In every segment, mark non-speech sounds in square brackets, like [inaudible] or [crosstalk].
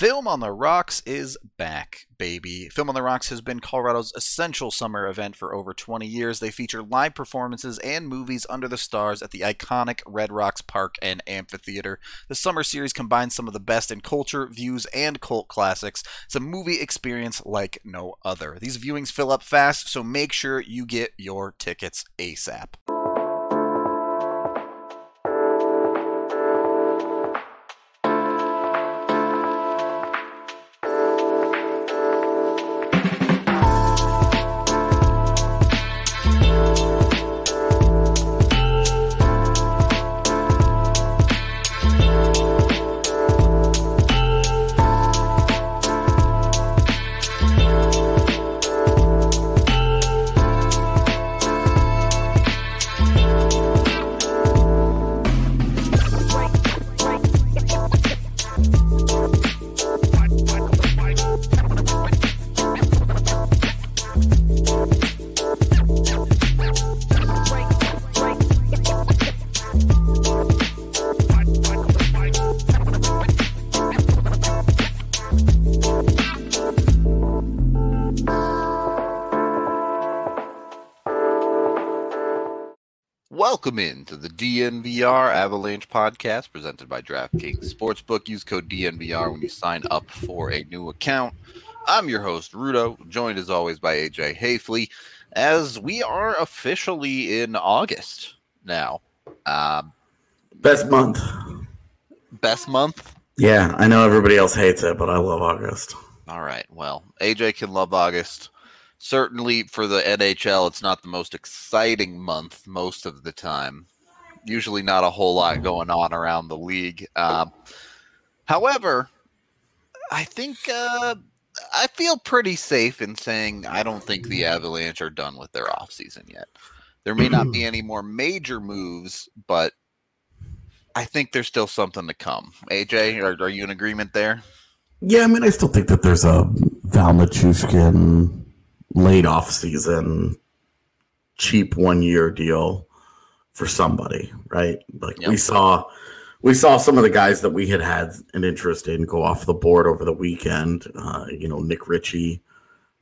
Film on the Rocks is back, baby. Film on the Rocks has been Colorado's essential summer event for over 20 years. They feature live performances and movies under the stars at the iconic Red Rocks Park and Amphitheater. The summer series combines some of the best in culture, views, and cult classics. It's a movie experience like no other. These viewings fill up fast, so make sure you get your tickets ASAP. Welcome in to the DNVR Avalanche podcast presented by DraftKings Sportsbook. Use code DNVR when you sign up for a new account. I'm your host, Rudo, joined as always by AJ Haefele, as we are officially in August now. Uh, Best month. best month? Yeah, I know everybody else hates it, but I love August. All right. Well, AJ can love August. Certainly for the NHL, it's not the most exciting month most of the time. Usually not a whole lot going on around the league. Um, however, I think uh, I feel pretty safe in saying I don't think the Avalanche are done with their offseason yet. There may not be any more major moves, but I think there's still something to come. AJ, are, are you in agreement there? Yeah, I mean, I still think that there's a Val Nichushkin late off season, cheap one year deal for somebody, right? Like we saw, we saw some of the guys that we had had an interest in go off the board over the weekend. Uh, you know, Nick Ritchie,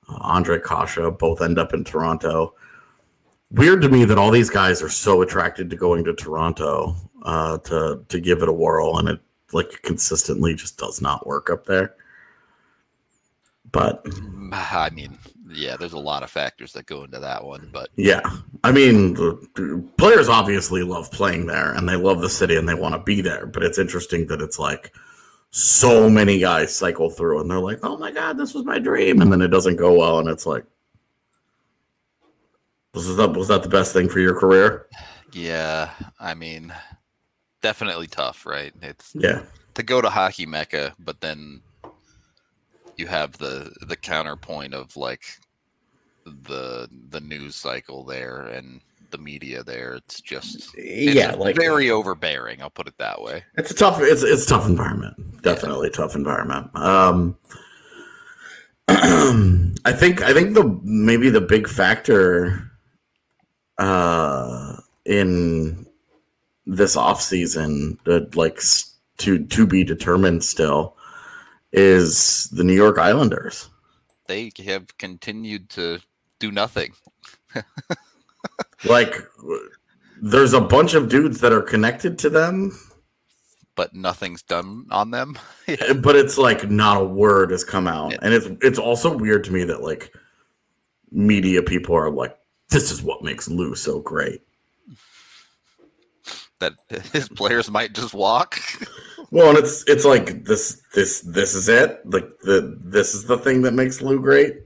uh, Andre Kase, both end up in Toronto. Weird to me that all these guys are so attracted to going to Toronto uh, to to give it a whirl, and it like consistently just does not work up there. But I mean, yeah, there's a lot of factors that go into that one, but Yeah, I mean, players obviously love playing there, and they love the city, and they want to be there. But it's interesting that it's like so many guys cycle through, and they're like, "Oh my god, this was my dream," and then it doesn't go well, and it's like, "Was that was that the best thing for your career?" yeah, I mean, definitely tough, right? It's Yeah, to go to hockey mecca, but then you have the the counterpoint of like the the news cycle there and the media there. It's just it's yeah, like very overbearing. I'll put it that way. It's a tough. It's it's a tough environment. Definitely tough environment. Um, [clears throat] I think I think the maybe the big factor uh, in this off season that like to to be determined still is the New York Islanders. They have continued to do nothing. [laughs] Like, there's a bunch of dudes that are connected to them, But nothing's done on them. [laughs] but it's like not a word has come out Yeah. and it's it's also weird to me that like media people are like this is what makes lou so great that [laughs] his players might just walk. Well and it's it's like this this this is it like the this is the thing that makes lou great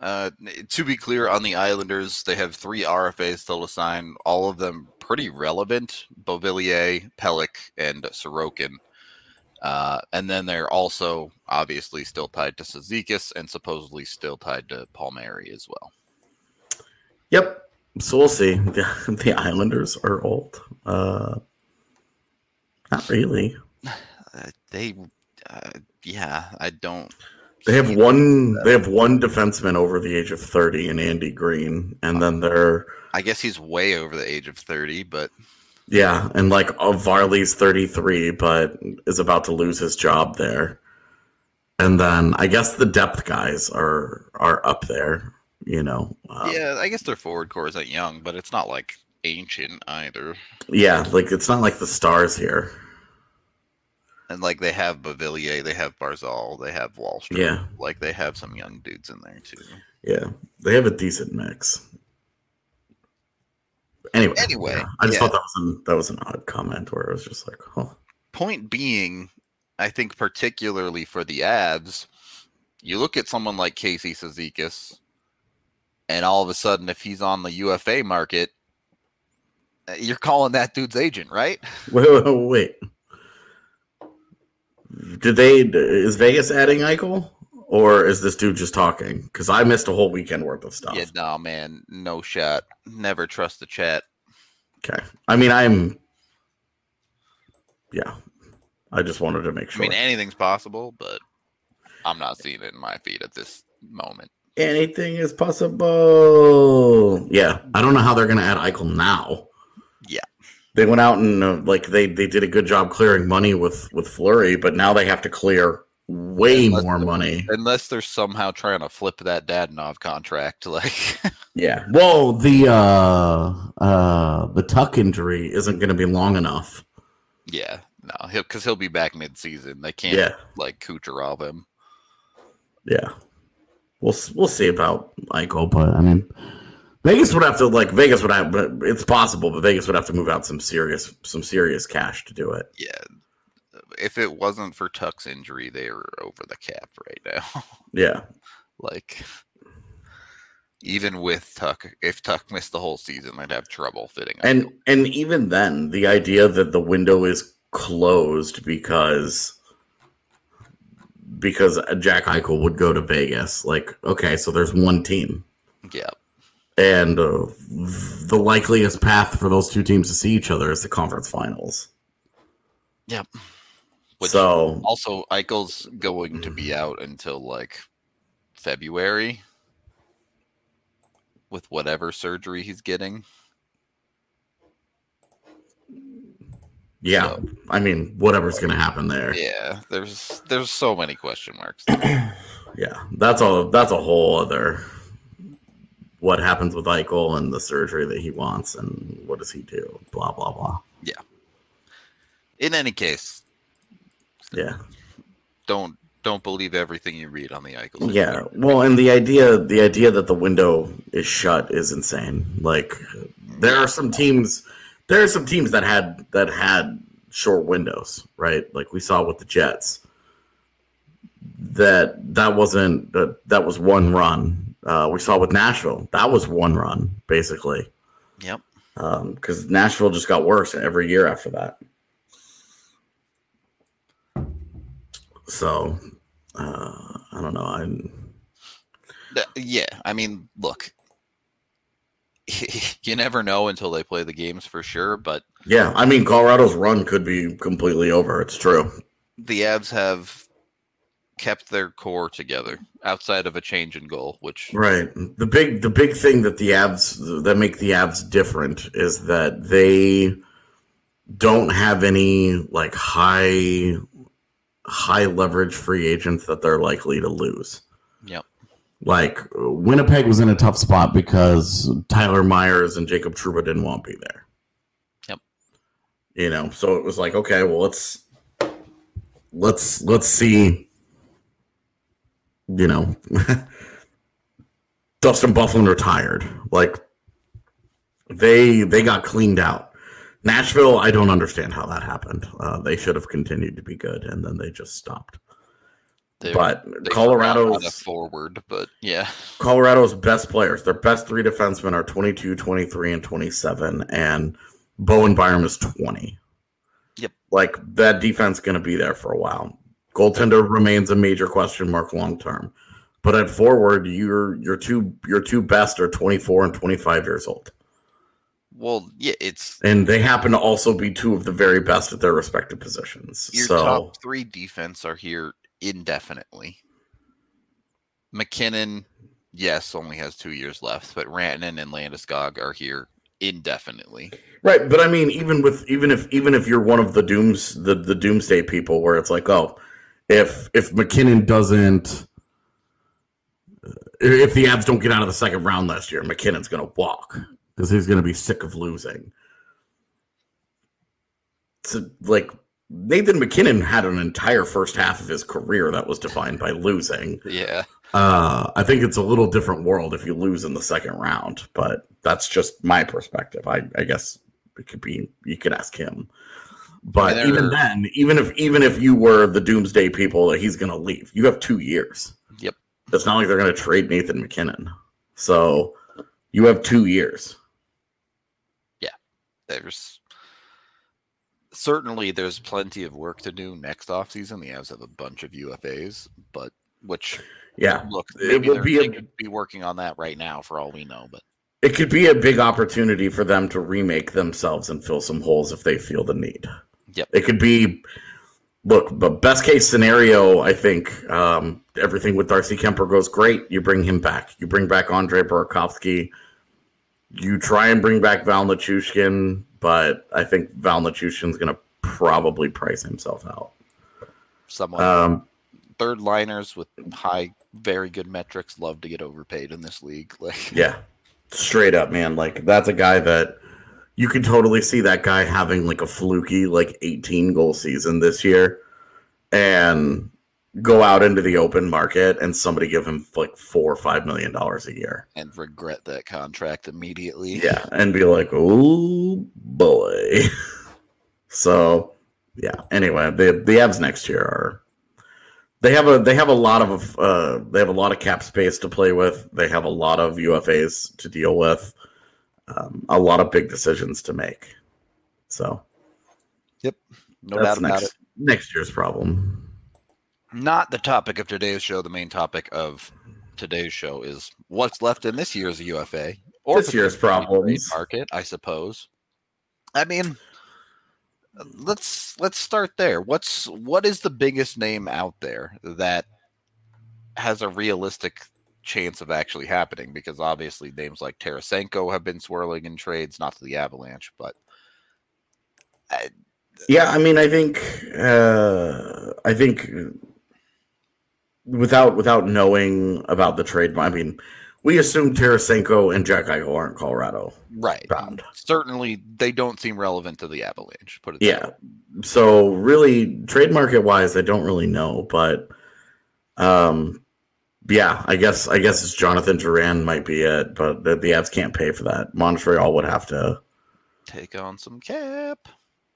Uh, to be clear, on the Islanders, they have three RFAs still to sign. All of them pretty relevant: Beauvillier, Pelech, and Sorokin. Uh, and then they're also obviously still tied to Cizikas and supposedly still tied to Palmieri as well. yep so we'll see the, [laughs] the islanders are old uh not really [sighs] Uh, they, uh, yeah, I don't. they have one they have one defenseman over the age of 30 and andy greene and then they're I guess he's way over the age of thirty, but Yeah, and like uh, Varley's 33, but is about to lose his job there. And then I guess the depth guys are are up there. You know. Um, yeah, I guess their forward core isn't young, but it's not like ancient either. Yeah, like it's not like the stars here. And like they have Beauvillier, they have Barzal, they have Wahlstrom. Yeah. Like they have some young dudes in there too. Yeah, they have a decent mix. Anyway, Anyway, yeah, I just yeah. thought that was an, that was an odd comment where it was just like, oh, Point being, I think particularly for the Avs, you look at someone like Casey Cizikas, and all of a sudden, if he's on the UFA market, uh, you're calling that dude's agent, right? [laughs] wait, wait, wait. Did they? Is Vegas adding Eichel, or is this dude just talking? Because I missed a whole weekend worth of stuff. Yeah, no, man, no shot. Never trust the chat. Okay, I mean, I'm. Yeah, I just wanted to make sure. I mean, anything's possible, but I'm not seeing it in my feed at this moment. Anything is possible. Yeah, I don't know how they're going to add Eichel now. They went out and uh, like they they did a good job clearing money with with Fleury, but now they have to clear way Unless more money. Unless they're somehow trying to flip that Dadonov contract, [laughs] like Yeah. Well, the uh uh the Tuch injury isn't going to be long enough. yeah, no, he'll because he'll be back mid-season. They can't Yeah. like Kucherov him. Yeah. We'll we'll see about Eichel, but I mean, Vegas would have to like Vegas would have, but it's possible, but Vegas would have to move out some serious some serious cash to do it. Yeah, if it wasn't for Tuch's injury, they were over the cap right now. [laughs] Yeah. like even with Tuch, if Tuck missed the whole season, they'd have trouble fitting. And and even then, the idea that the window is closed because because Jack Eichel would go to Vegas, like okay, so there's one team, yeah, and uh, the likeliest path for those two teams to see each other is the conference finals. yep. Which so also Eichel's going to be out until like February with whatever surgery he's getting. yeah, so- I mean, whatever's going to happen there. Yeah, there's there's so many question marks. [clears throat] Yeah, that's all. That's a whole other. What happens with Eichel and the surgery that he wants, and what does he do? Blah blah blah. Yeah. In any case, Yeah, don't don't believe everything you read on the Eichel. yeah. Well, and the idea, the idea that the window is shut is insane. Like, there are some teams, there are some teams that had that had short windows, right? Like we saw with the Jets. That that wasn't that that was one run. Uh, we saw with Nashville. That was one run, basically. Yep. because Nashville just got worse every year after that. So uh, I don't know. I'm Yeah, I mean, look, [laughs] you never know until they play the games for sure. But yeah. I mean, Colorado's run could be completely over. It's true. the Avs have kept their core together outside of a change in goal, which Right. The big the big thing that the Avs that make the Avs different is that they don't have any like high high leverage free agents that they're likely to lose. Yep. Like Winnipeg was in a tough spot because Tyler Myers and Jacob Trouba didn't want to be there. Yep. You know, so it was like, okay, well let's let's let's see you know [laughs] Dustin Byfuglien retired. Like they they got cleaned out. Nashville, I don't understand how that happened. Uh, they should have continued to be good, and then they just stopped. they, but they forgot how to Colorado's forward. But yeah, [laughs] Colorado's best players, their best three defensemen are 22, 23, and 27, and Bowen Byram is 20. Yep. Like that defense going to be there for a while. Goaltender remains a major question mark long term. But at forward, your your two your two best are 24 and 25 years old. well, yeah, it's And they happen to also be two of the very best at their respective positions. your so top three defense are here indefinitely. MacKinnon, yes, only has two years left, but Rantanen and Landeskog are here indefinitely. Right, but I mean, even with even if even if you're one of the dooms the the doomsday people, where it's like, oh, if if MacKinnon doesn't, if the Avs don't get out of the second round last year, MacKinnon's going to walk because he's going to be sick of losing. So, like Nathan McKinnon had an entire first half of his career that was defined by losing. Yeah. Uh, I think it's a little different world if you lose in the second round, but that's just my perspective. I, I guess it could be you could ask him. But even then, even if even if you were the doomsday people that he's going to leave, you have two years. Yep. It's not like they're going to trade Nathan MacKinnon, so you have two years. Yeah. There's certainly there's plenty of work to do next offseason. The Avs have a bunch of UFAs, but which Yeah, look, It would be a- could be working on that right now for all we know. But it could be a big opportunity for them to remake themselves and fill some holes if they feel the need. Yep. It could be look, but best case scenario, I think um, everything with Darcy Kuemper goes great. You bring him back. You bring back Andre Burakovsky. You try and bring back Val Nichushkin, but I think Val Nichushkin's going to probably price himself out. someone Um, third liners with high, very good metrics love to get overpaid in this league. Like Yeah, straight up, man. Like that's a guy that you can totally see that guy having like a fluky like 18 goal season this year, and go out into the open market and somebody give him like four or five million dollars a year. and regret that contract immediately. Yeah, and be like, oh boy. [laughs] so yeah. Anyway, the the Avs next year are. They have a they have a lot of uh, they have a lot of cap space to play with. They have a lot of UFAs to deal with, um, a lot of big decisions to make. So yep, no that's doubt about next it. next year's problem. Not the topic of today's show. The main topic of today's show is what's left in this year's UFA or This year's problems. market, I suppose. I mean, let's let's start there. What's what is the biggest name out there that has a realistic chance of actually happening? Because obviously, names like Tarasenko have been swirling in trades, not to the Avalanche, but Yeah, I mean, I think, uh, I think, without without knowing about the trade, I mean, we assume Tarasenko and Jack Eichel aren't Colorado right, bound. certainly they don't seem relevant to the Avalanche. Put it that Yeah. way. So really, trade market wise, I don't really know, but, um, yeah, I guess I guess it's Jonathan Drouin might be it, but the, the Avs can't pay for that. Montreal would have to. take on some cap.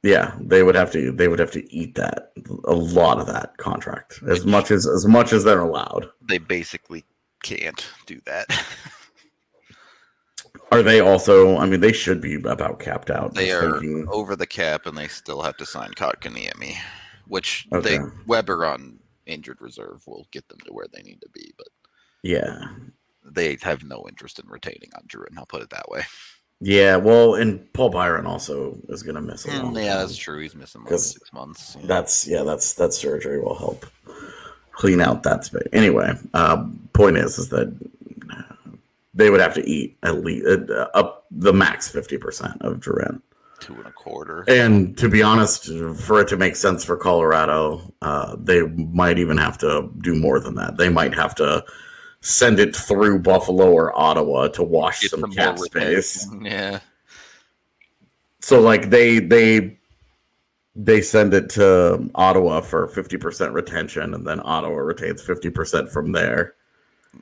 Yeah, they would have to. They would have to eat that a lot of that contract as much as as much as they're allowed. They basically can't do that. [laughs] Are they also? I mean, they should be about capped out. they are thinking- over the cap, and they still have to sign Kotkaniemi, which Okay. they Weber on injured reserve will get them to where they need to be, but yeah, they have no interest in retaining on and I'll put it that way. yeah. Well, and Paul Byron also is going to miss a long Mm, yeah, time. that's true. He's missing 'Cause six months. yeah. That's yeah. That's that surgery will help clean out that space. Anyway, uh, point is is that they would have to eat at least uh, up the max fifty percent of Drouin. Two and a quarter. And to be honest, for it to make sense for Colorado, uh, they might even have to do more than that. They might have to send it through Buffalo or Ottawa to wash Get some some cap space. Yeah, So like they they they send it to Ottawa for fifty percent retention, and then Ottawa retains fifty percent from there.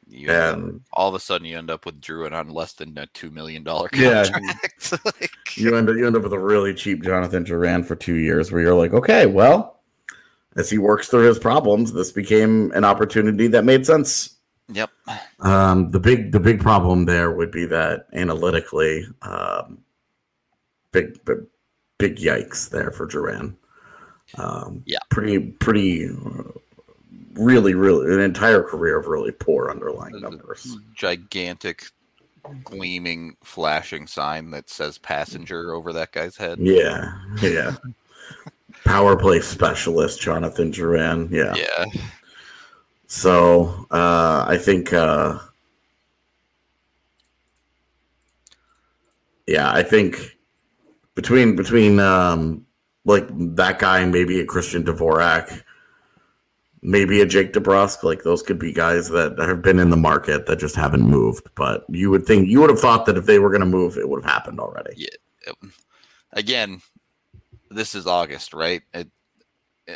You And all of a sudden you end up with Drouin on less than a two million dollar Yeah. contract. [laughs] Like, you end up you end up with a really cheap Jonathan Drouin for two years, where you're like, okay, well, as he works through his problems, this became an opportunity that made sense. yep. Um, the big the big problem there would be that analytically, um, big, big big yikes there for Drouin. Um, Yeah. pretty pretty, uh, really really an entire career of really poor underlying numbers. gigantic gleaming flashing sign that says passenger over that guy's head Yeah, yeah. [laughs] Power play specialist Jonathan Drouin. Yeah. yeah So uh, I think, uh, yeah, I think between between um, like that guy and maybe a Christian Dvorak, maybe a Jake DeBrusk. Like those could be guys that have been in the market that just haven't moved. But you would think you would have thought that if they were going to move, it would have happened already. Yeah. Again, this is August, right? It, uh,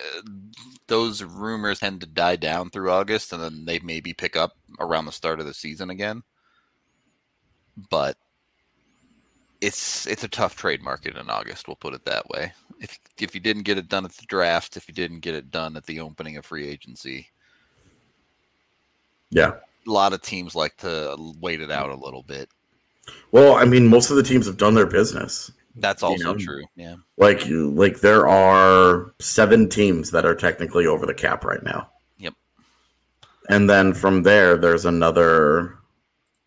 those rumors tend to die down through August, and then they maybe pick up around the start of the season again. But it's it's a tough trade market in August. We'll put it that way. If if you didn't get it done at the draft, if you didn't get it done at the opening of free agency, yeah, a lot of teams like to wait it out a little bit. Well, I mean, most of the teams have done their business. That's also you know? true. Yeah, like like there are seven teams that are technically over the cap right now. Yep. And then from there, there's another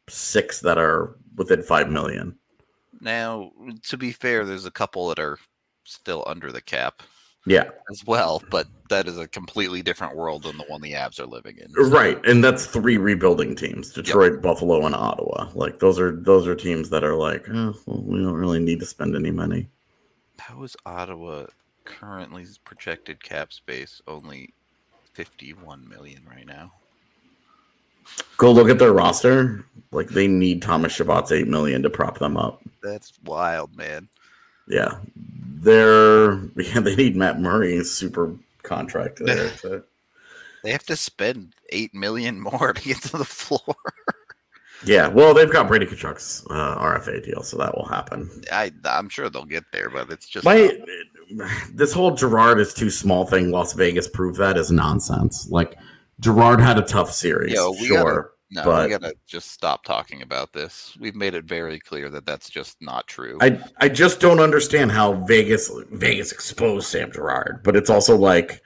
six that are within five million. Now, to be fair, there's a couple that are still under the cap. Yeah. As well, but that is a completely different world than the one the Avs are living in. So. Right. And that's three rebuilding teams. Detroit, yep. Buffalo, and Ottawa. Like those are those are teams that are like, oh, well, we don't really need to spend any money. How is Ottawa currently projected cap space only 51 million right now? Go look at their roster. Like they need Thomas Chabot's eight million to prop them up. That's wild, man. Yeah, they're [laughs] yeah they need Matt Murray's super contract [laughs] there. So. they have to spend eight million more [laughs] to get to the floor. yeah, well, they've got Brady Tkachuk's uh, RFA deal, so that will happen. I I'm sure they'll get there, but it's just my [sighs] this whole Girard is too small thing. Las Vegas proved that is nonsense. Like Girard had a tough series, Yo, sure. Gotta, no, but we gotta just stop talking about this. We've made it very clear that that's just not true. I I just don't understand how Vegas Vegas exposed Sam Girard, but it's also like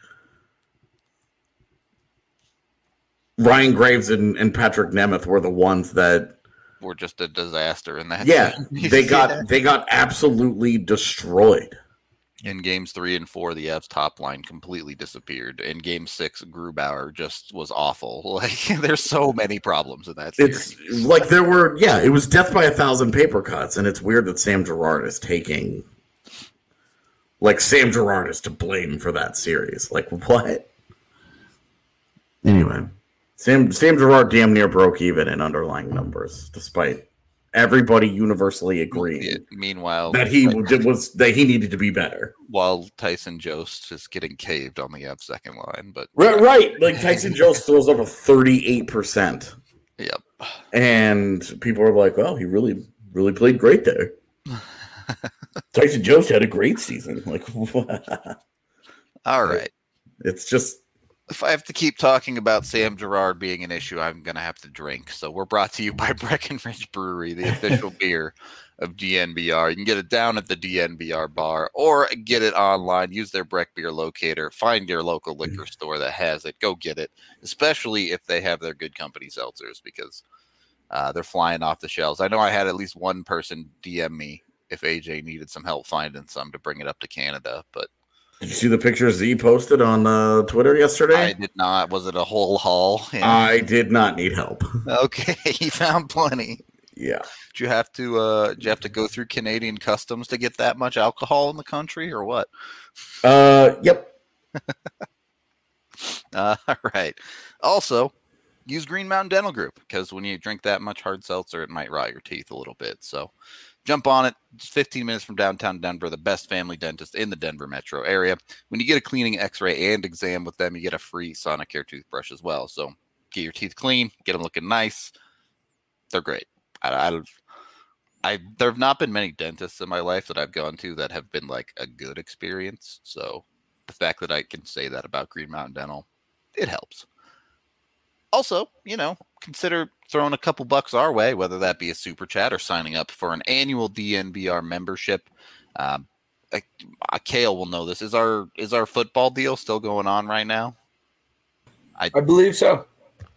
Ryan Graves and, and Patrik Nemeth were the ones that were just a disaster in that. Yeah, [laughs] they got they got absolutely destroyed in games three and four, the F's top line completely disappeared. In game six, Grubauer just was awful. [laughs] Like there's so many problems in that series. It's like there were, yeah, it was death by a thousand paper cuts, and it's weird that Sam Girard is taking, like Sam Girard is to blame for that series. Like what? Anyway, Sam Sam Girard damn near broke even in underlying numbers, despite everybody universally agreed. Meanwhile, that he like, was that he needed to be better. While Tyson Jost is getting caved on the F second line, but right, right. like Tyson Jost throws up a thirty eight percent. Yep. And people are like, "Well, he really, really played great there." Tyson Jost had a great season. Like, [laughs] all right. It's just if I have to keep talking about Sam Girard being an issue, I'm going to have to drink. So we're brought to you by [laughs] Breckenridge Brewery, the [laughs] official beer of DNVR. You can get it down at the DNVR bar or get it online. Use their Breck Beer locator. Find your local liquor store that has it. Go get it, especially if they have their good company seltzers because uh, they're flying off the shelves. I know I had at least one person DM me if AJ needed some help finding some to bring it up to Canada, but – did you see the pictures Z posted on uh, Twitter yesterday? I did not. Was it a whole haul? Yeah. I did not need help. [laughs] Okay, [laughs] he found plenty. Yeah. Do you have to? Uh, did you have to go through Canadian customs to get that much alcohol in the country, or what? Uh, yep. uh, [laughs] all right. Also, use Green Mountain Dental Group because when you drink that much hard seltzer, it might rot your teeth a little bit. So Jump on it. It's 15 minutes from downtown Denver, the best family dentist in the Denver metro area. When you get a cleaning, x ray, and exam with them, you get a free Sonicare toothbrush as well. So get your teeth clean, get them looking nice. They're great. I, I, I there have not been many dentists in my life that I've gone to that have been like a good experience. So the fact that I can say that about Green Mountain Dental, it helps also, you know, consider throwing a couple bucks our way, whether that be a super chat or signing up for an annual DNVR membership. Um, I, I, Kale will know this. Is our is our football deal still going on right now? I, I believe so.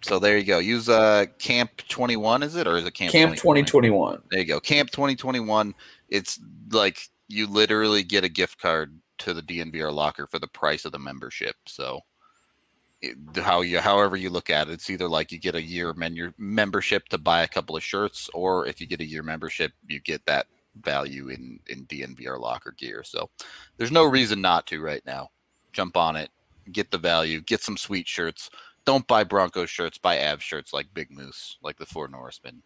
So there you go. Use uh Camp 21 is it or is it Camp Camp 2021? There you go. Camp 2021. It's like you literally get a gift card to the DNVR locker for the price of the membership. So Eh, how you however you look at it it's either like you get a year menu membership to buy a couple of shirts or if you get a year membership you get that value in in DNVR locker gear so there's no reason not to right now jump on it get the value, get some sweet shirts. Don't buy bronco shirts, buy Av shirts like Big Moose, like the Four Norsemen.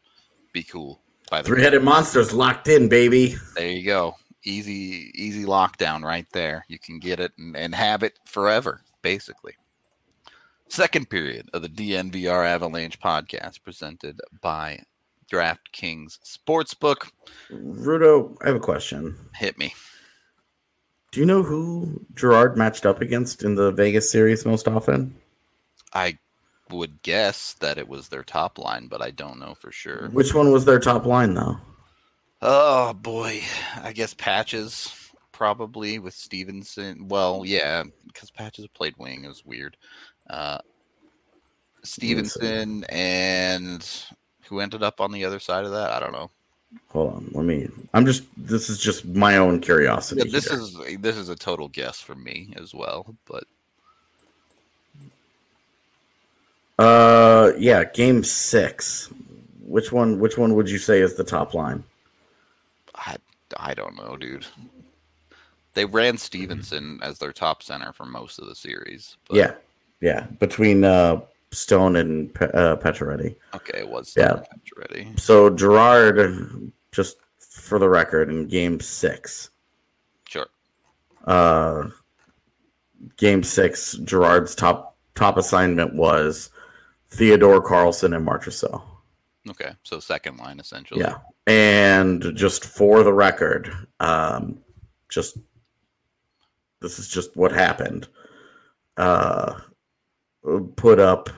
Be cool. Buy Three headed monsters locked in, baby. There you go. Easy, easy lockdown right there. You can get it and, and have it forever, basically. Second period of the DNVR Avalanche podcast presented by DraftKings Sportsbook. Rudo, I have a question. Hit me. Do you know who Girard matched up against in the Vegas series most often? I would guess that it was their top line, but I don't know for sure. Which one was their top line, though? Oh boy, I guess Patches probably with Stephenson. Well, yeah, because Patches played wing It was weird. Uh, Stephenson and who ended up on the other side of that? I don't know. Hold on, let me. I'm just. This is just my own curiosity. Yeah, this here. is this is a total guess for me as well, but. Uh, yeah, game six. Which one? Which one would you say is the top line? I I don't know, dude. They ran Stephenson as their top center for most of the series. But... Yeah, yeah. Between uh, Stone and uh, Pacioretty. Okay, it was Stone yeah. Pacioretty. So Girard, just for the record, in Game Six. Sure. Uh, game Six, Girard's top top assignment was Theodore Karlsson and Marchessault. Okay, so second line essentially. Yeah, and just for the record, um, just this is just what happened. Uh, put up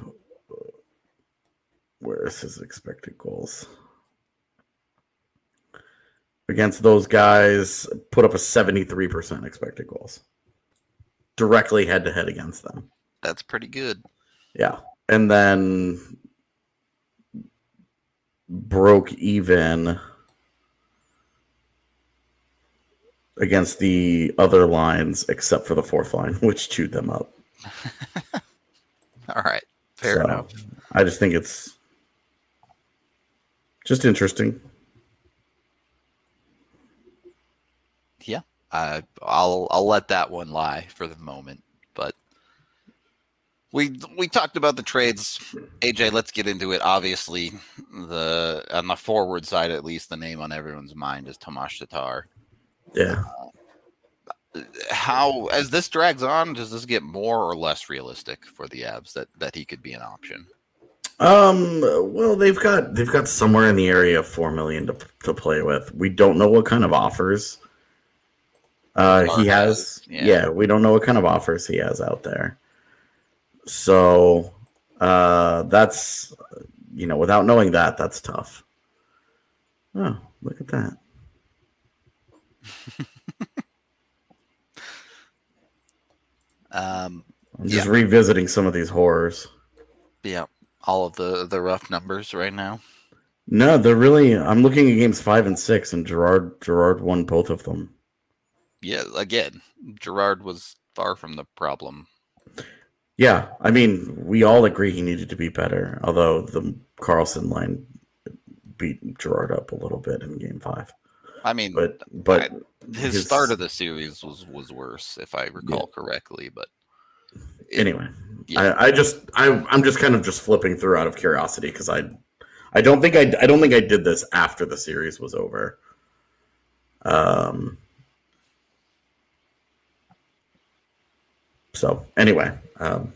where is his expected goals? Against those guys put up a 73% expected goals. Directly head to head against them. That's pretty good. Yeah and then broke even against the other lines except for the fourth line [laughs] which chewed them up [laughs] [laughs] All right. Fair so, enough. I just think it's just interesting. Yeah. I I'll I'll let that one lie for the moment. But we we talked about the trades. AJ, let's get into it. Obviously, the on the forward side at least, the name on everyone's mind is Tomas Tatar. Yeah. Uh, how as this drags on, does this get more or less realistic for the Avs that that he could be an option? Um. Well, they've got they've got somewhere in the area of four million to to play with. We don't know what kind of offers. Uh, he has. Yeah. yeah, we don't know what kind of offers he has out there. So, uh, that's you know, without knowing that, that's tough. Oh, look at that. [laughs] Um, I'm just yeah. revisiting some of these horrors. Yeah, all of the the rough numbers right now. No, they're really. I'm looking at games five and six, and Girard Girard won both of them. Yeah, again, Girard was far from the problem. Yeah, I mean, we all agree he needed to be better. Although the Karlsson line beat Girard up a little bit in game five. I mean, but but I, his, his, start of the series was was worse, if I recall yeah. correctly. But it, anyway, yeah. I, I just I I'm just kind of just flipping through out of curiosity because I I don't think I I don't think I did this after the series was over. Um. So anyway, um,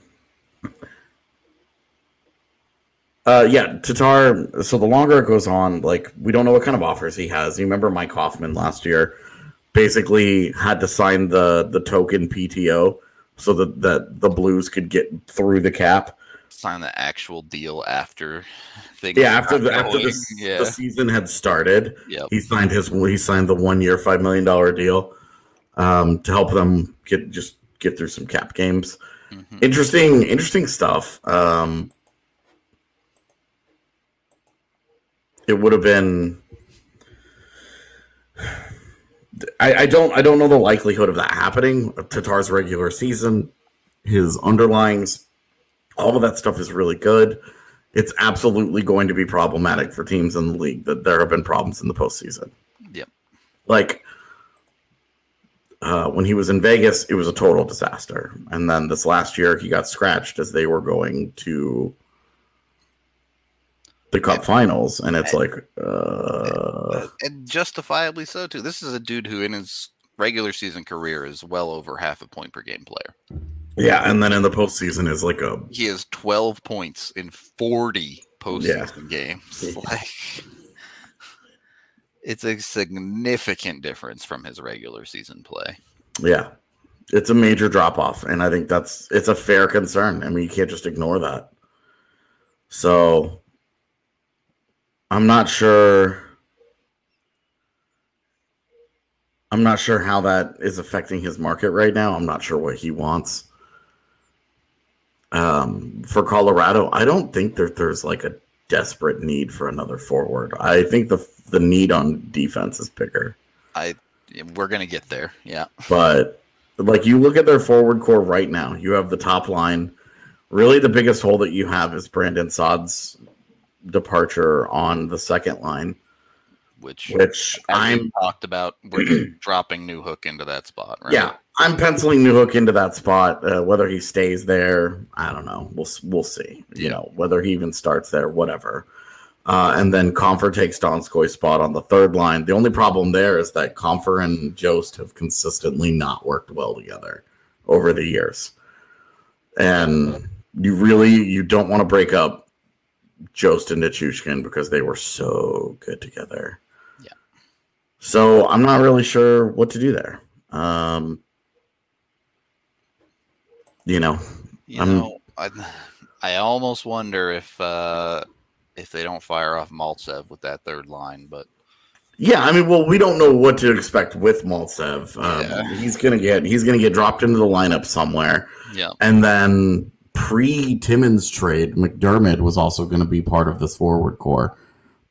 Uh, yeah, Tatar. So the longer it goes on, like we don't know what kind of offers he has. You remember Mike Hoffman last year, basically had to sign the the token PTO so that that the Blues could get through the cap. Sign the actual deal after things. Yeah, after the after the, yeah. the season had started, yep. he signed his he signed the one year five million dollar deal um, to help them get just get through some cap games. Mm-hmm. Interesting, interesting stuff. Um, it would have been. I, I don't I don't know the likelihood of that happening. Tatar's regular season, his underlings, all of that stuff is really good. It's absolutely going to be problematic for teams in the league that there have been problems in the postseason. Yep. Like uh, when he was in Vegas, it was a total disaster. And then this last year, he got scratched as they were going to the Cup Finals, and it's like, uh, and justifiably so too. This is a dude who, in his regular season career, is well over half a point per game player. Yeah, and then in the postseason is like a he has twelve points in forty postseason yeah. games. [laughs] Like it's a significant difference from his regular season play. Yeah. It's a major drop off, and I think that's it's a fair concern. I mean, you can't just ignore that. So I'm not sure I'm not sure how that is affecting his market right now. I'm not sure what he wants. Um, for Colorado, I don't think that there's like a desperate need for another forward. I think the the need on defense is bigger. I we're gonna get there, yeah. But like you look at their forward core right now, you have the top line. Really, the biggest hole that you have is Brandon Saad's departure on the second line, which which I'm talked about. We're [clears throat] dropping Newhook into that spot, right? Yeah, I'm penciling Newhook into that spot. Uh, whether he stays there, I don't know. We'll we'll see. You yeah. know, whether he even starts there, whatever. Uh, and then Compher takes Donskoi's spot on the third line. The only problem there is that Compher and Jost have consistently not worked well together over the years. And you really you don't want to break up Jost and Nichushkin because they were so good together. Yeah. So I'm not really sure what to do there. Um, you know, you know, I I almost wonder if uh, if they don't fire off Maltsev with that third line, but yeah, I mean, well, we don't know what to expect with Maltsev. Um, yeah. He's gonna get he's gonna get dropped into the lineup somewhere. Yeah, and then pre Timmins trade, MacDermid was also going to be part of this forward core.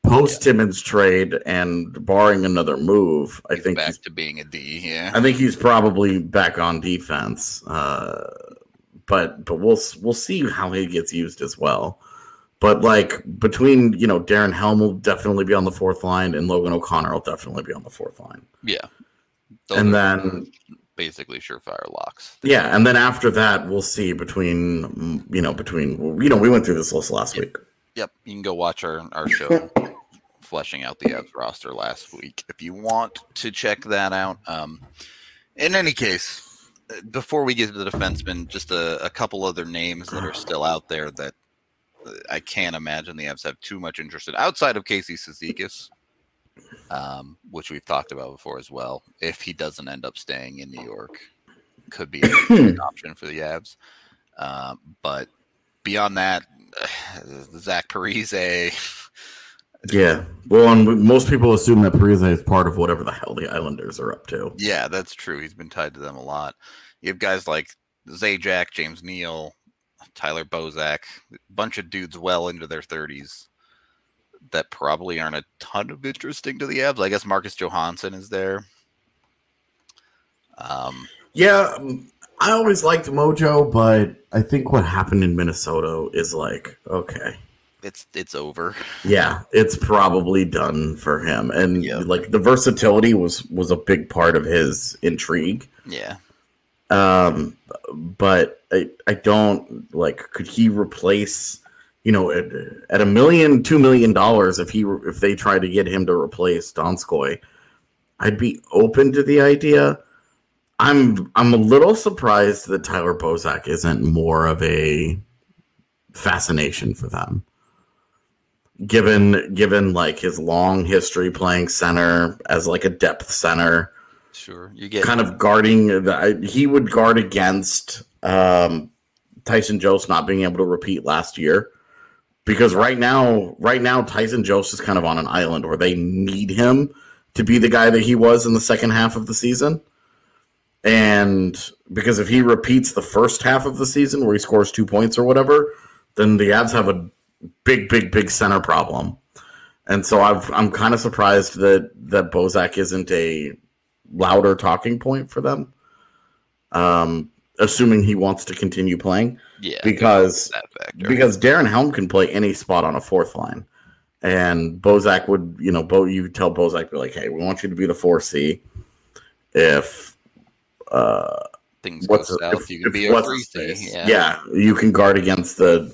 Post yeah. Timmins trade and barring another move, I think back to being a D. Yeah, I think he's probably back on defense. Uh, but but we'll we'll see how he gets used as well. But like between you know Darren Helm will definitely be on the fourth line and Logan O'Connor will definitely be on the fourth line. Yeah, Those and then basically surefire locks. Yeah, and then after that we'll see between you know between you know we went through this list last yep. week. Yep, you can go watch our our [laughs] show fleshing out the Avs roster last week if you want to check that out. Um, in any case, before we get to the defensemen, just a, a couple other names that are [sighs] still out there that I can't imagine the Avs have too much interest in outside of Casey Cizikas, um, which we've talked about before as well. If he doesn't end up staying in New York, could be [clears throat] an option for the Avs. Um, but beyond that, [sighs] Zach Parise. [sighs] Yeah. Well, and most people assume that Parise is part of whatever the hell the Islanders are up to. Yeah, that's true. He's been tied to them a lot. You have guys like Zajac, James Neal, Tyler Bozak, a bunch of dudes well into their 30s that probably aren't a ton of interesting to the Avs. I guess Marcus Johansson is there. Um, yeah, um, I always liked Mojo, but I think what happened in Minnesota is like, okay, it's it's over. Yeah, it's probably done for him. And yep. like the versatility was was a big part of his intrigue. Yeah. Um, but I, I don't like. Could he replace? You know, at, at a million, two million dollars, if he if they try to get him to replace Donskoi, I'd be open to the idea. I'm I'm a little surprised that Tyler Bozak isn't more of a fascination for them. Given given like his long history playing center as like a depth center, Sure, you get kind of guarding. The, he would guard against um, Tyson Jost not being able to repeat last year because right now, right now Tyson Jost is kind of on an island where they need him to be the guy that he was in the second half of the season. And because if he repeats the first half of the season where he scores two points or whatever, then the Avs have a big, big, big center problem. And so I've, I'm kind of surprised that that Bozak isn't a louder talking point for them. Um, assuming he wants to continue playing. Yeah, because because Darren Helm can play any spot on a fourth line, and Bozak would you know Bo you tell Bozak be like, hey, we want you to be the four C. If uh, Things what's go south. if- you can be a free his? Yeah. yeah, you can guard against the.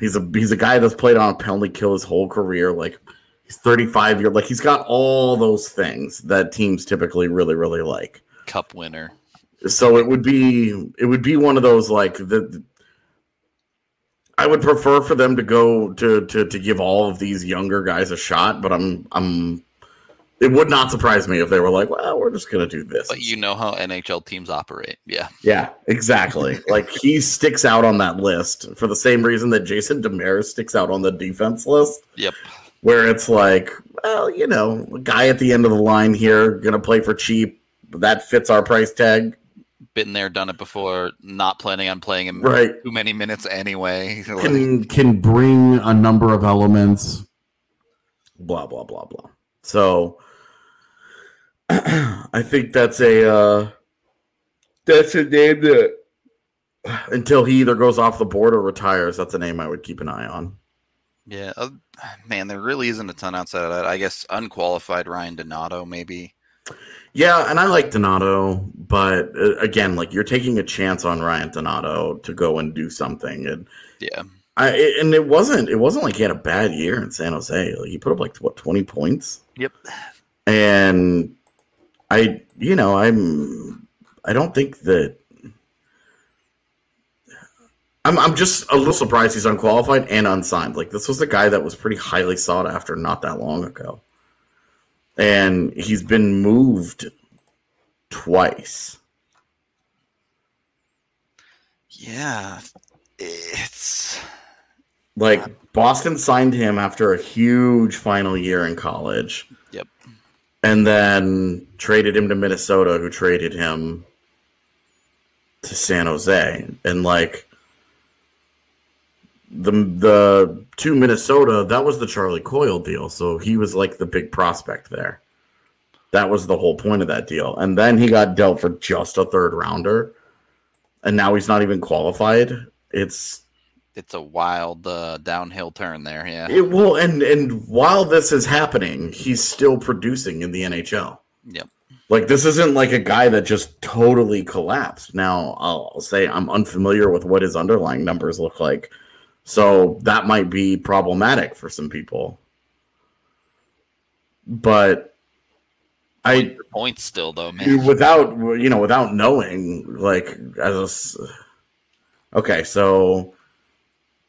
He's a he's a guy that's played on a penalty kill his whole career. Like he's 35 year like he's got all those things that teams typically really really like. Cup winner. So it would be it would be one of those like the. I would prefer for them to go to to to give all of these younger guys a shot, but I'm I'm. It would not surprise me if they were like, "Well, we're just gonna do this." But you know how NHL teams operate. Yeah. Yeah, exactly. [laughs] like he sticks out on that list for the same reason that Jason Demers sticks out on the defense list, Yep. where it's like, well, you know, a guy at the end of the line here, gonna play for cheap. That fits our price tag, Been there, done it before. Not planning on playing him right? too many minutes anyway. [laughs] Can can bring a number of elements. Blah blah blah blah. So, [clears throat] I think that's a uh, that's a name that until he either goes off the board or retires, that's a name I would keep an eye on. yeah. Uh, man, there really isn't a ton outside of that. I guess unqualified Ryan Donato, maybe. Yeah, and I like Donato, but uh, again, like you're taking a chance on Ryan Donato to go and do something, and Yeah. I it- and it wasn't it wasn't like he had a bad year in San Jose. Like he put up like what twenty points, Yep. and I you know I'm I don't think that. I'm, I'm just a little surprised he's unqualified and unsigned. Like this was a guy that was pretty highly sought after not that long ago. And he's been moved twice. Yeah. It's Like Boston signed him after a huge final year in college. Yep. And then traded him to Minnesota, who traded him to San Jose. And like the the to Minnesota, that was the Charlie Coyle deal. So he was like the big prospect there. That was the whole point of that deal. And then he got dealt for just a third rounder. And now he's not even qualified. It's it's a wild uh, downhill turn there. Yeah. It will, and and while this is happening, he's still producing in the NHL. Yep. Like this isn't like a guy that just totally collapsed. Now I'll say I'm unfamiliar with what his underlying numbers look like, so that might be problematic for some people. But I, Your points still though, man. without you know, without knowing, like as a okay, so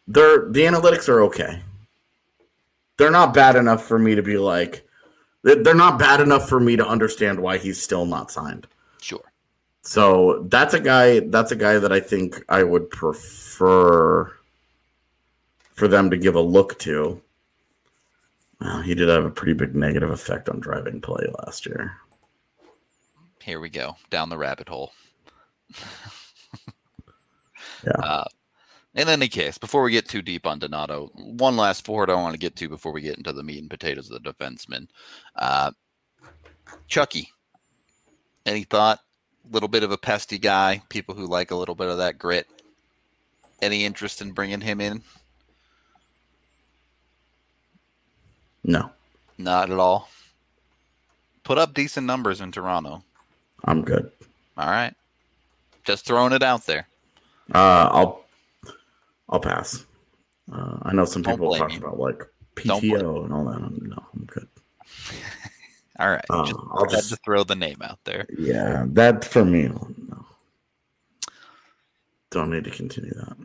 they're the analytics are okay. They're not bad enough for me to be like, they- they're not bad enough for me to understand why he's still not signed. Sure. So that's a guy. That's a guy that I think I would prefer for them to give a look to. Well, he did have a pretty big negative effect on driving play last year. Here we go down the rabbit hole. Yeah. [laughs] Uh, in any case, before we get too deep on Donato, one last forward I want to get to before we get into the meat and potatoes of the defenseman. Uh, Chucky, any thought? Little bit of a pesty guy. People who like a little bit of that grit. Any interest in bringing him in? No, Not at all. Put up decent numbers in Toronto. I'm good. All right. Just throwing it out there. Uh, I'll I'll pass. Uh, I know some Don't people talk about like PTO and all that. I'm, no, I'm good. [laughs] All right. Uh, just I'll just to throw the name out there. yeah, that for me. No, don't need to continue that.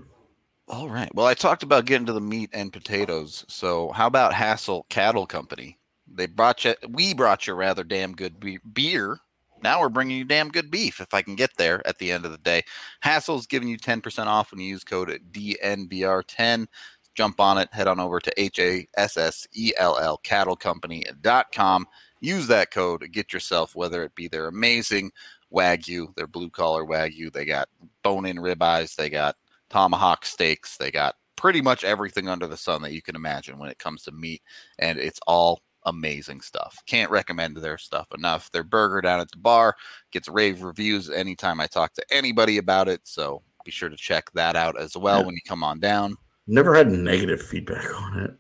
All right. Well, I talked about getting to the meat and potatoes. So, how about Hassell Cattle Company? They brought you, we brought you rather damn good be- beer. Now we're bringing you damn good beef. If I can get there at the end of the day, Hassell's giving you ten percent off when you use code DNVR10. Jump on it. Head on over to H A S S E L L cattlecompany.com. Use that code. Get yourself whether it be their amazing wagyu, their blue collar wagyu. They got bone in ribeyes. They got tomahawk steaks. They got pretty much everything under the sun that you can imagine when it comes to meat, and it's all amazing stuff. Can't recommend their stuff enough. Their burger down at the bar gets rave reviews anytime I talk to anybody about it. So be sure to check that out as well Yeah. when you come on down. Never had negative feedback [laughs] on it.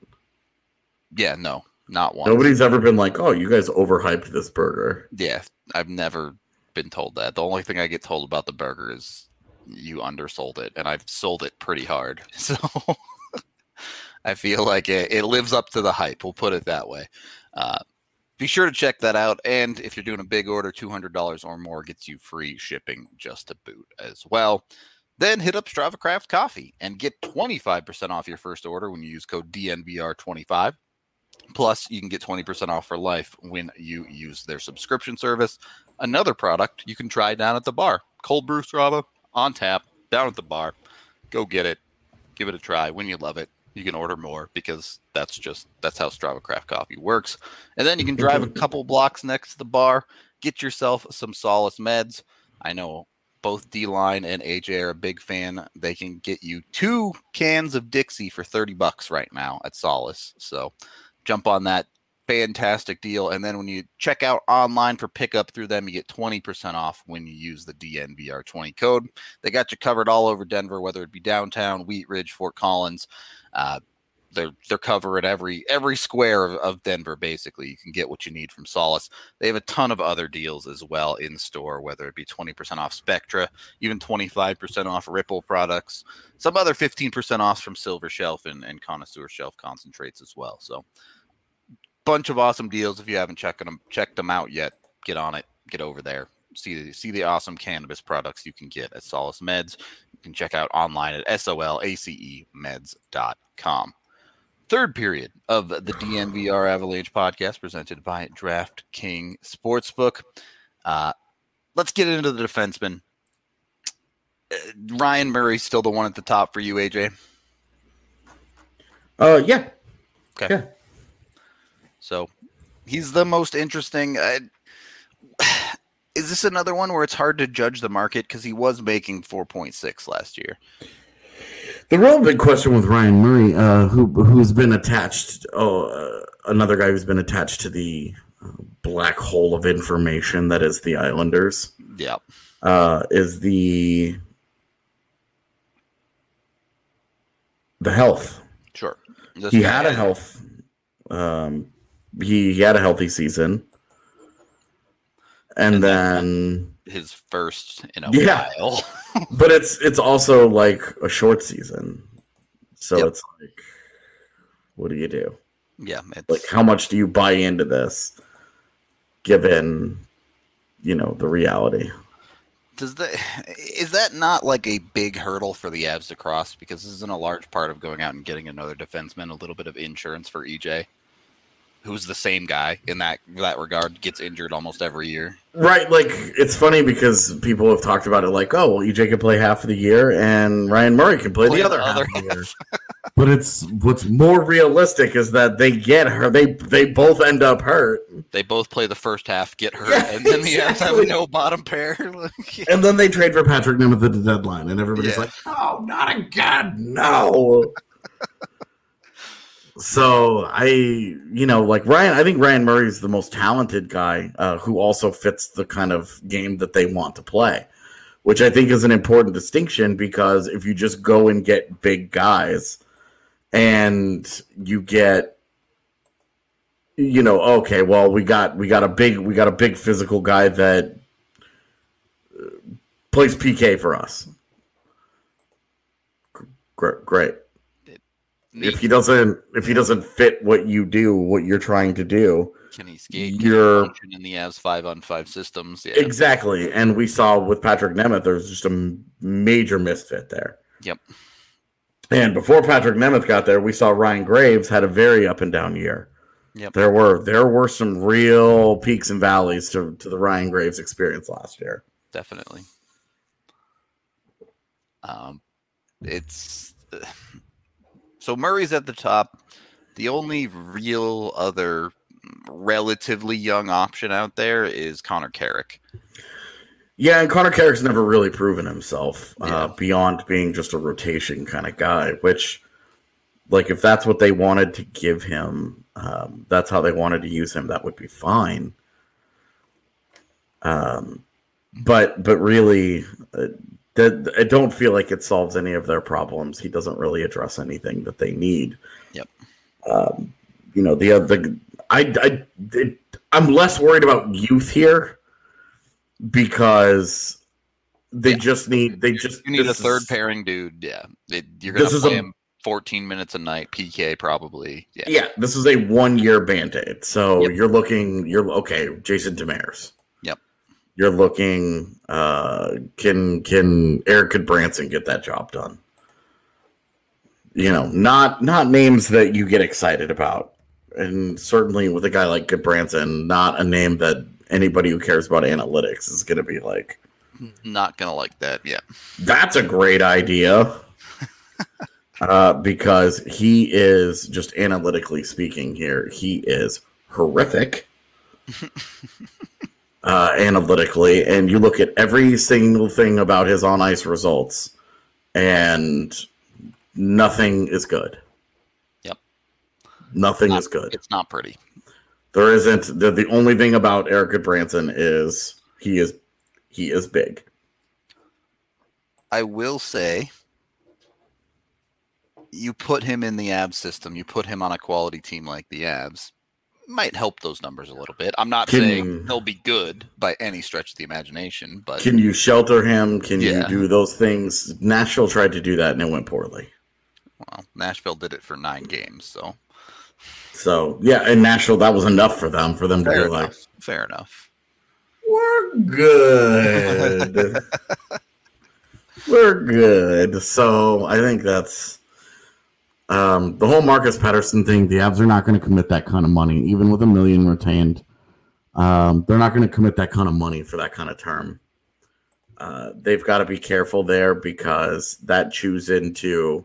Yeah, no, not one. Nobody's ever been like, "Oh, you guys overhyped this burger." Yeah, I've never been told that. The only thing I get told about the burger is you undersold it, and I've sold it pretty hard. [laughs] So I feel like it, it, lives up to the hype. We'll put it that way. Uh, be sure to check that out. And if you're doing a big order, $200 or more gets you free shipping just to boot as well. Then hit up Strava Craft Coffee and get 25% off your first order when you use code DNVR25. Plus, you can get 20% off for life when you use their subscription service. Another product you can try down at the bar. Cold brew Strava on tap down at the bar. Go get it. Give it a try. When you love it, you can order more because that's just that's how Strava Craft Coffee works. And then you can drive a mm-hmm. couple blocks next to the bar, get yourself some Solace meds. I know both D Line and AJ are a big fan. They can get you two cans of Dixie for 30 bucks right now at Solace. So jump on that fantastic deal. And then when you check out online for pickup through them, you get 20% off when you use the DNVR20 code. They got you covered all over Denver, whether it be downtown, Wheat Ridge, Fort Collins. Uh, they're they're covering every every square of, of Denver basically. You can get what you need from Solace. They have a ton of other deals as well in store, whether it be 20% off Spectra, even 25% off Ripple products, some other 15% off from Silver Shelf and, and Connoisseur Shelf concentrates as well. So bunch of awesome deals. If you haven't checked them checked them out yet, get on it. Get over there. See the see the awesome cannabis products you can get at Solace Meds. You can check out online at solacemeds.com. Third period of the DNVR Avalanche podcast presented by DraftKings Sportsbook. Uh, let's get into the defenseman. Uh, Ryan Murray's still the one at the top for you, AJ. Uh, yeah. Okay. Yeah. So he's the most interesting. Uh, [sighs] is this another one where it's hard to judge the market because he was making 4.6 last year? The real big question with Ryan Murray, uh, who who's been attached, oh, uh, another guy who's been attached to the uh, black hole of information that is the Islanders. Yeah, uh, is the the health. Sure, this he had a health. Um, he, he had a healthy season, and, and then his first in a yeah. while. [laughs] but it's it's also like a short season, so yep. it's like, what do you do? Yeah, like how much do you buy into this, given you know the reality? Does that is that not like a big hurdle for the Avs to cross? Because this isn't a large part of going out and getting another defenseman, a little bit of insurance for EJ who's the same guy in that that regard, gets injured almost every year. Right, like it's funny because people have talked about it like, oh, well, EJ can play half of the year and Ryan Murray can play, play the other, the other half, half. Of the year. [laughs] but it's what's more realistic is that they get her. They they both end up hurt. They both play the first half, get hurt, yeah, and then exactly. the no bottom pair. [laughs] and then they trade for Patrik Nemeth at the deadline, and everybody's yeah. like, "Oh, not again! No!" [laughs] So I, you know, like Ryan, I think Ryan Murray is the most talented guy uh, who also fits the kind of game that they want to play, which I think is an important distinction because if you just go and get big guys and you get you know okay well we got we got a big we got a big physical guy that uh, plays pk for us. Great great if he doesn't if he doesn't fit what you do, what you're trying to do, can he skate? You're in the Avs five on five systems. Yeah. Exactly, and we saw with Patrik Nemeth, there's just a major misfit there. Yep. And before Patrik Nemeth got there, we saw Ryan Graves had a very up and down year. Yep. There were there were some real peaks and valleys to, to the Ryan Graves experience last year. Definitely. Um, it's so Murray's at the top. The only real other relatively young option out there is Connor Carrick. Yeah, and Connor Carrick's never really proven himself uh, yeah. uh, beyond being just a rotation kind of guy. Which, like, if that's what they wanted to give him, um, that's how they wanted to use him. That would be fine. Um, but but really, uh, that I don't feel like it solves any of their problems. He doesn't really address anything that they need. Yep. Um, you know the other. I I it, I'm less worried about youth here because they Yeah. just need they just You need a third is- pairing dude. Yeah, it, you're gonna This is play a- him 14 minutes a night. PK probably. Yeah. Yeah, this is a one year band aid. So Yep. you're looking, you're okay, Jason Demers. You're looking, uh, can can Erik Gudbranson get that job done? You know, not not names that you get excited about. And certainly with a guy like Gudbranson, not a name that anybody who cares about analytics is gonna be like, Not gonna like that. Yeah. that's a great idea. [laughs] uh, because he is just analytically speaking here, he is horrific. [laughs] uh, analytically, and you look at every single thing about his on ice results, and nothing is good. Yep. Nothing Not- is good. It's not pretty. There isn't the, the only thing about Erik Gudbranson is he is he is big. I will say, you put him in the Avs system. You put him on a quality team like the Avs. Might help those numbers a little bit. I'm not Can- saying he'll be good by any stretch of the imagination, but Can you shelter him? Can Yeah. you do those things? Nashville tried to do that and it went poorly. well, Nashville did it for nine games, so So yeah, in Nashville, that was enough for them for them to fair be enough. like, fair enough. "We're good, [laughs] we're good." So I think that's um, the whole Marcus Pettersson thing. The Avs are not going to commit that kind of money, even with a million retained. Um, they're not going to commit that kind of money for that kind of term. Uh, they've got to be careful there because that chews into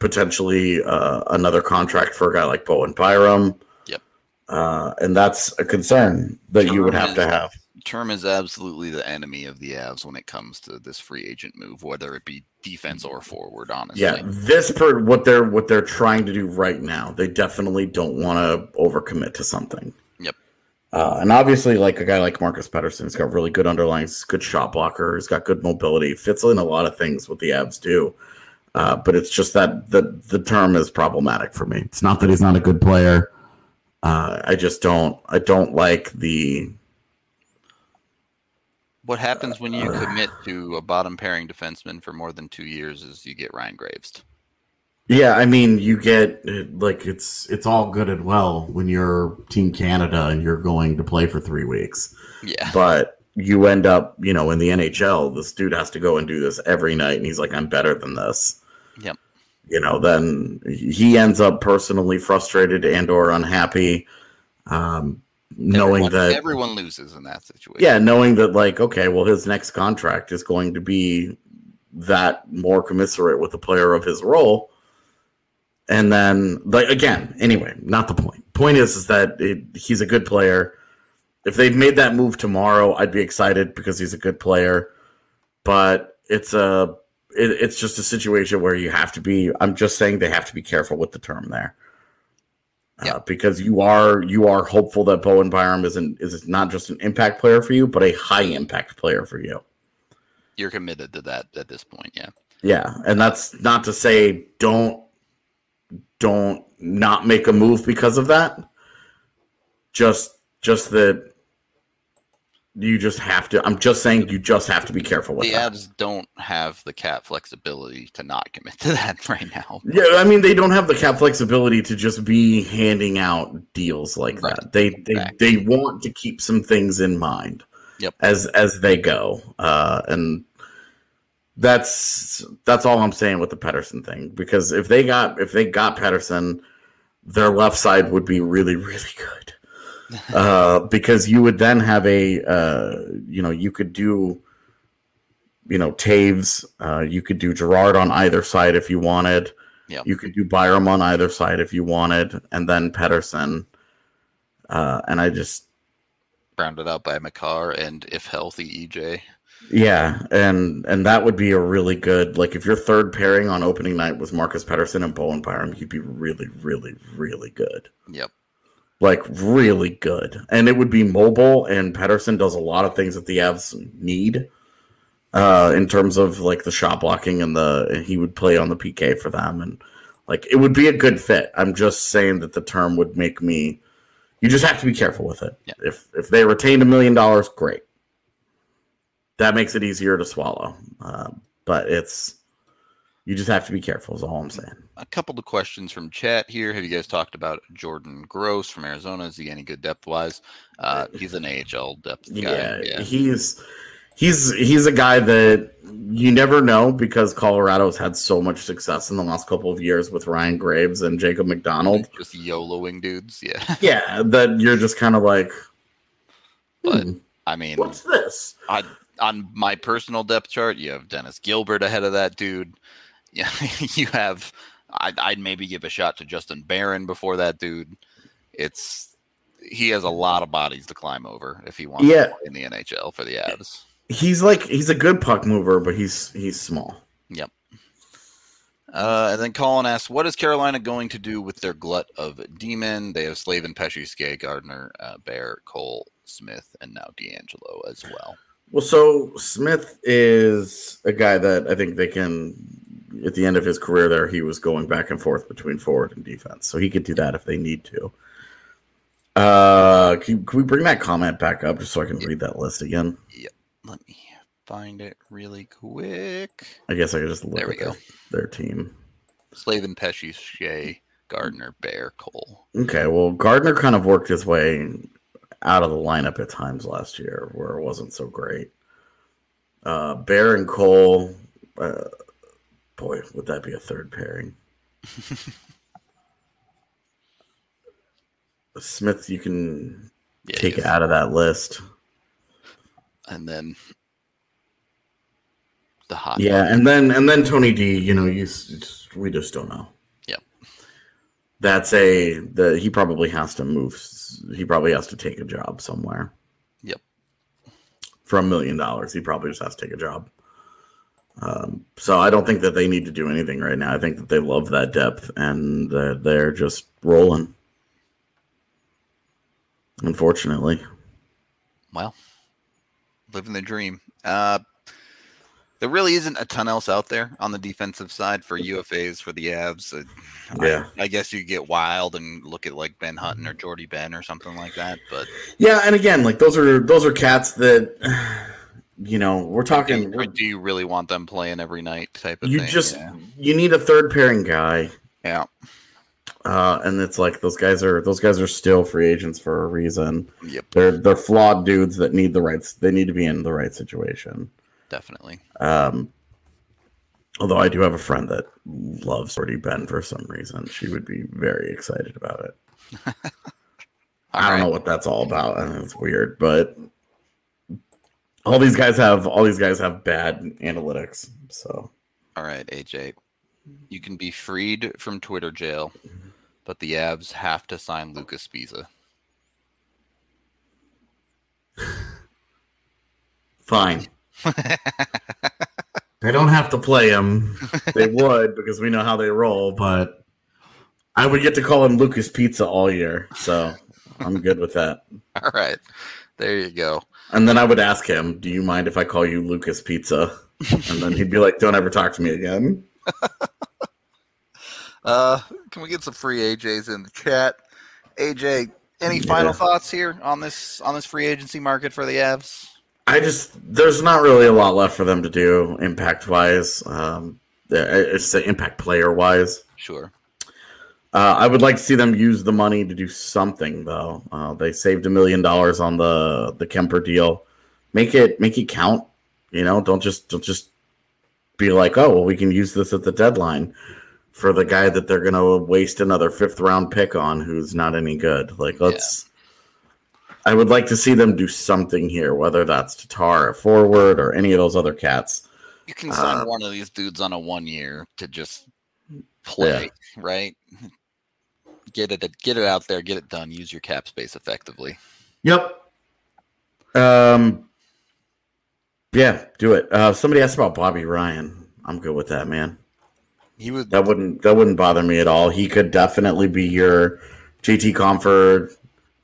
potentially uh, another contract for a guy like Bowen Byram. Yep. Uh, and that's a concern that you would have to have. Term is absolutely the enemy of the Avs when it comes to this free agent move, whether it be defense or forward. Honestly, Yeah, this per what they're what they're trying to do right now. They definitely don't want to overcommit to something. Yep. Uh, and obviously, like a guy like Marcus Pettersson, he's got really good underlines, good shot blocker, he's got good mobility, fits in a lot of things what the Avs do. Uh, but it's just that the the term is problematic for me. It's not that he's not a good player. Uh, I just don't I don't like the What happens when you commit to a bottom pairing defenseman for more than two years is you get Ryan Graves. Yeah, I mean, you get like it's it's all good and well when you're Team Canada and you're going to play for three weeks, Yeah. but you end up, you know, in the NHL, this dude has to go and do this every night, and he's like, "I'm better than this." Yep. You know, then he ends up personally frustrated and or unhappy, um, knowing everyone, that everyone loses in that situation. yeah, knowing that like, okay, well, his next contract is going to be that more commiserate with the player of his role. And then, like again, anyway, not the point. Point is, is that it, he's a good player. If they'd made that move tomorrow, I'd be excited because he's a good player. But it's a, it, it's just a situation where you have to be. I'm just saying they have to be careful with the term there. Yeah. Uh, because you are you are hopeful that Bowen Byram isn't is not just an impact player for you, but a high impact player for you. You're committed to that at this point. Yeah. Yeah, and that's not to say don't don't not make a move because of that. Just just that you just have to. I'm just saying you just have to be careful with that. The that. Avs don't have the cap flexibility to not commit to [laughs] that right now. Yeah, I mean they don't have the cap flexibility to just be handing out deals like Right. that. They they Right. they want to keep some things in mind. Yep. As as they go, uh, and that's that's all I'm saying with the Pettersson thing. Because if they got if they got Pettersson, their left side would be really really good. Uh, because you would then have a uh, you know you could do you know Toews, uh, you could do Girard on either side if you wanted. Yep. You could do Byram on either side if you wanted, and then Pettersson. Uh, and I just Rounded out by Makar and if healthy, EJ. yeah, and and that would be a really good like if your third pairing on opening night was Marcus Pettersson and Bowen Byram, he'd be really, really, really good. Yep. Like really good. And it would be mobile and Pettersson does a lot of things that the Avs need. Uh in terms of like the shot blocking and the he would play on the PK for them and like it would be a good fit. I'm just saying that the term would make me you just have to be careful with it. Yeah. If if they retained a million dollars, great. that makes it easier to swallow. Uh, but it's you just have to be careful. Is all I'm saying. A couple of questions from chat here. Have you guys talked about Jordan Gross from Arizona? Is he any good depth wise? Uh, he's an AHL depth guy. Yeah, yeah, he's he's he's a guy that you never know because Colorado's had so much success in the last couple of years with Ryan Graves and Jacob MacDonald. Just YOLOing dudes. Yeah. [laughs] yeah, that you're just kind of like. But hmm, I mean, what's this? I, on my personal depth chart, you have Dennis Gilbert ahead of that dude. Yeah, [laughs] you have. I'd, I'd maybe give a shot to Justin Barron before that dude. It's he has a lot of bodies to climb over if he wants yeah. to play in the NHL for the Avs. He's like he's a good puck mover, but he's he's small. Yep. Uh, and then Colin asks, "What is Carolina going to do with their glut of demon? They have Slavin, Pesce, Skjei, Gardiner, uh, Bear, Cole, Smith, and now DeAngelo as well." Well, so Smith is a guy that I think they can at the end of his career there, he was going back and forth between forward and defense. So he could do that if they need to. Uh, can, can we bring that comment back up just so I can read that list again? Yep. Let me find it really quick. I guess I could just look there we go. Their, their team. Slavin, Pesce, Skjei, Gardiner, Bear, Cole. Okay, well, Gardiner kind of worked his way out of the lineup at times last year where it wasn't so great. Uh, Bear and Cole, uh, Boy, would that be a third pairing? [laughs] Smith, you can yeah, take it out of that list. And then the hot. Yeah, and then and then Tony D. You know, you we just don't know. Yep. That's a the he probably has to move. He probably has to take a job somewhere. Yep. For a million dollars, he probably just has to take a job. Um, so I don't think that they need to do anything right now. I think that they love that depth and uh, they're just rolling. Unfortunately. Well, living the dream. Uh, there really isn't a ton else out there on the defensive side for UFAs for the Avs. Uh, yeah, I, I, guess you get wild and look at like Ben Hutton or Jordie Benn or something like that. But yeah, and again, like those are those are cats that you know, we're talking. Do you, do you really want them playing every night? Type of you thing? just yeah. you need a third pairing guy. Yeah. Uh, and it's like those guys are those guys are still free agents for a reason. Yep. They're they're flawed dudes that need the rights. They need to be in the right situation. Definitely. Um. Although I do have a friend that loves Jordie Benn for some reason, she would be very excited about it. [laughs] I don't right. know what that's all about, and it's weird, but all these guys have all these guys have bad analytics. So, all right, AJ, you can be freed from Twitter jail, but the Avs have to sign Lucas Sbisa. [laughs] Fine. [laughs] they don't have to play him. They would because we know how they roll, but I would get to call him Lucas Pizza all year, so I'm good with that. [laughs] All right. There you go. And then I would ask him, "Do you mind if I call you Lucas Pizza?" And then he'd be like, "Don't ever talk to me again." [laughs] uh, can we get some free AJs in the chat? AJ, any yeah. final thoughts here on this on this free agency market for the Avs? I just there's not really a lot left for them to do impact wise. Um, it's the impact player wise. Sure. Uh, I would like to see them use the money to do something, though. Uh, they saved a million dollars on the the Kuemper deal. Make it make it count. You know, don't just don't just be like, oh, well, we can use this at the deadline for the guy that they're going to waste another fifth round pick on, who's not any good. Like, let's. Yeah. I would like to see them do something here, whether that's Tatar forward or any of those other cats. You can sign uh, one of these dudes on a one year to just play, yeah. right? [laughs] get it get it out there, get it done. Use your cap space effectively. Yep. Um. Yeah, do it. Uh, somebody asked about Bobby Ryan. I'm good with that, man. He would. That wouldn't that wouldn't bother me at all. He could definitely be your JT Compher.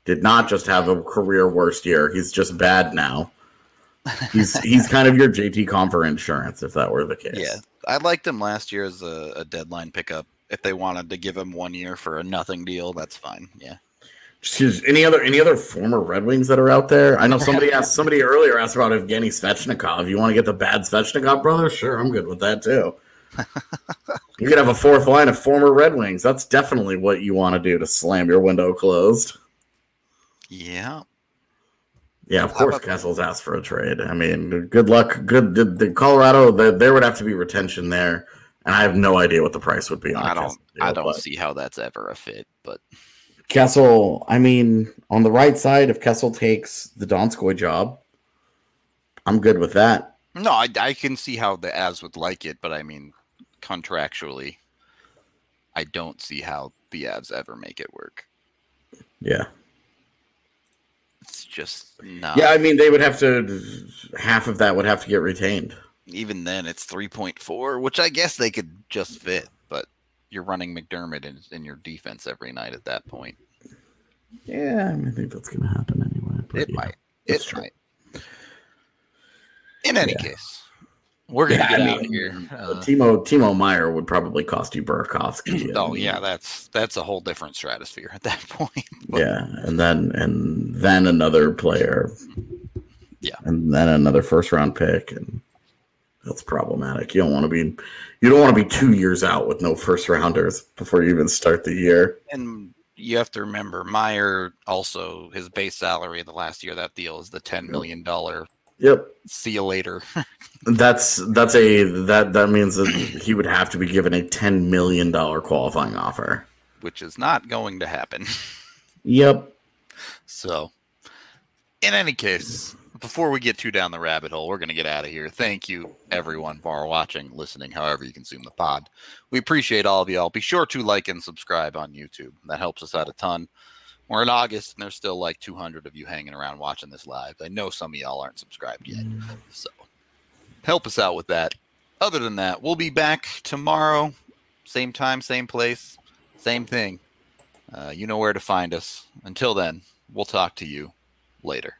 Did not just have a career worst year. He's just bad now. He's [laughs] he's kind of your JT Compher insurance if that were the case. Yeah, I liked him last year as a, a deadline pickup if they wanted to give him one year for a nothing deal, that's fine. Yeah. Excuse, any other any other former Red Wings that are out there? I know somebody [laughs] asked somebody earlier asked about Evgeny Svechnikov. You want to get the bad Svechnikov brother? Sure, I'm good with that too. [laughs] you could have a fourth line of former Red Wings. That's definitely what you want to do to slam your window closed. Yeah. Yeah, of course, Kessel's asked for a trade. I mean, good luck. Good, the, the Colorado. The, there would have to be retention there, and I have no idea what the price would be. on I don't. Kessel deal, I don't but- see how that's ever a fit. But Kessel, I mean, on the right side, if Kessel takes the Donskoy job, I'm good with that. no, I, I can see how the Avs would like it. But I mean, contractually, I don't see how the Avs ever make it work. Yeah. It's just not. Yeah, I mean, they would have to, half of that would have to get retained. Even then, it's three point four, which I guess they could just fit. But you're running MacDermid in, in your defense every night at that point. Yeah, I, mean, I think that's going to happen anyway. It yeah. might. that's It true. might. In any Yeah. case, we're gonna Yeah, get I out of here. Uh, Timo Timo Meier would probably cost you Burakovsky. oh and- yeah, that's that's a whole different stratosphere at that [laughs] point. But yeah, and then and then another player. Yeah. and then another first round pick, and that's problematic. You don't want to be you don't want to be two years out with no first rounders before you even start the year. And you have to remember, Meier also his base salary the last year of that deal is the ten million dollar. Yep, See you later. [laughs] that's that's a that that means that he would have to be given a ten million dollar qualifying offer. which is not going to happen. [laughs] Yep. So, in any case, before we get too down the rabbit hole, we're going to get out of here. Thank you, everyone, for watching, listening, however you consume the pod. We appreciate all of y'all. Be sure to like and subscribe on YouTube. That helps us out a ton. We're in August, and there's still like 200 of you hanging around watching this live. I know some of y'all aren't subscribed yet. So, help us out with that. Other than that, we'll be back tomorrow. Same time, same place, same thing. Uh, you know where to find us. Until then, we'll talk to you later.